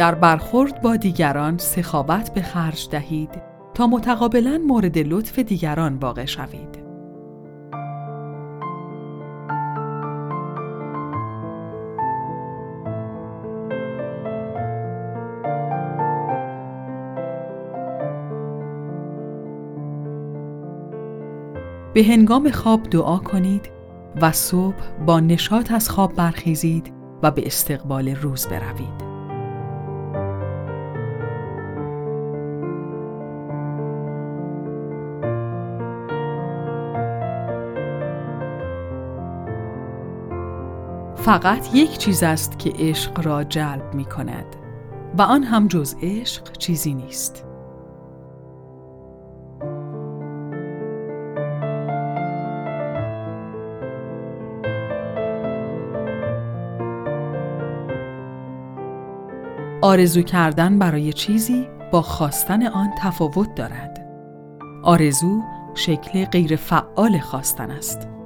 در برخورد با دیگران سخاوت به خرج دهید تا متقابلا مورد لطف دیگران واقع شوید. به هنگام خواب دعا کنید و صبح با نشاط از خواب برخیزید و به استقبال روز بروید. فقط یک چیز است که عشق را جلب می کند و آن هم جز عشق چیزی نیست. آرزو کردن برای چیزی با خواستن آن تفاوت دارد. آرزو شکل غیر فعال خواستن است.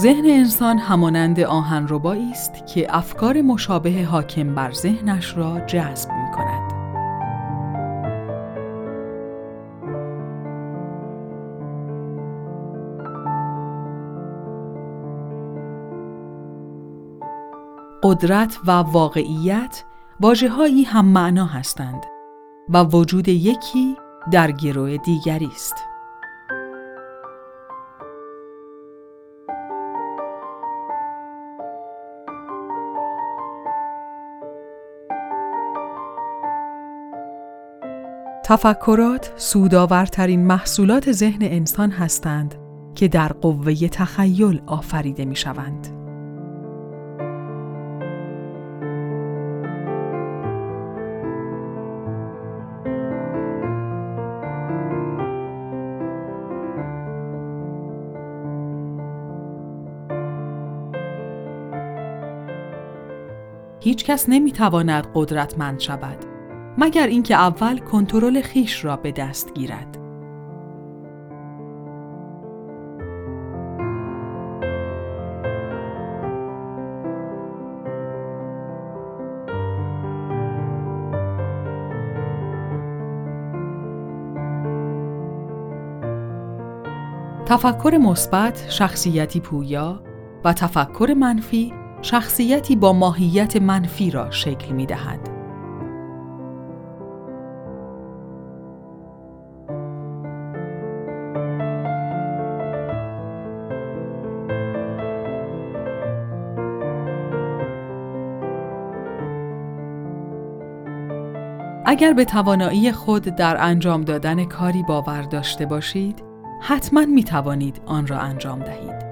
ذهن انسان همانند آهنربایی است که افکار مشابه حاکم بر ذهنش را جذب می کند. قدرت و واقعیت واجههایی هم معنا هستند و وجود یکی در گروه دیگری است. تفکرات سودآورترین محصولات ذهن انسان هستند که در قوه تخیل آفریده می شوند. هیچ کس نمی تواند قدرتمند شود مگر اینکه اول کنترل خیش را به دست گیرد. تفکر مثبت شخصیتی پویا و تفکر منفی شخصیتی با ماهیت منفی را شکل می دهد. اگر به توانایی خود در انجام دادن کاری باور داشته باشید، حتما می توانید آن را انجام دهید.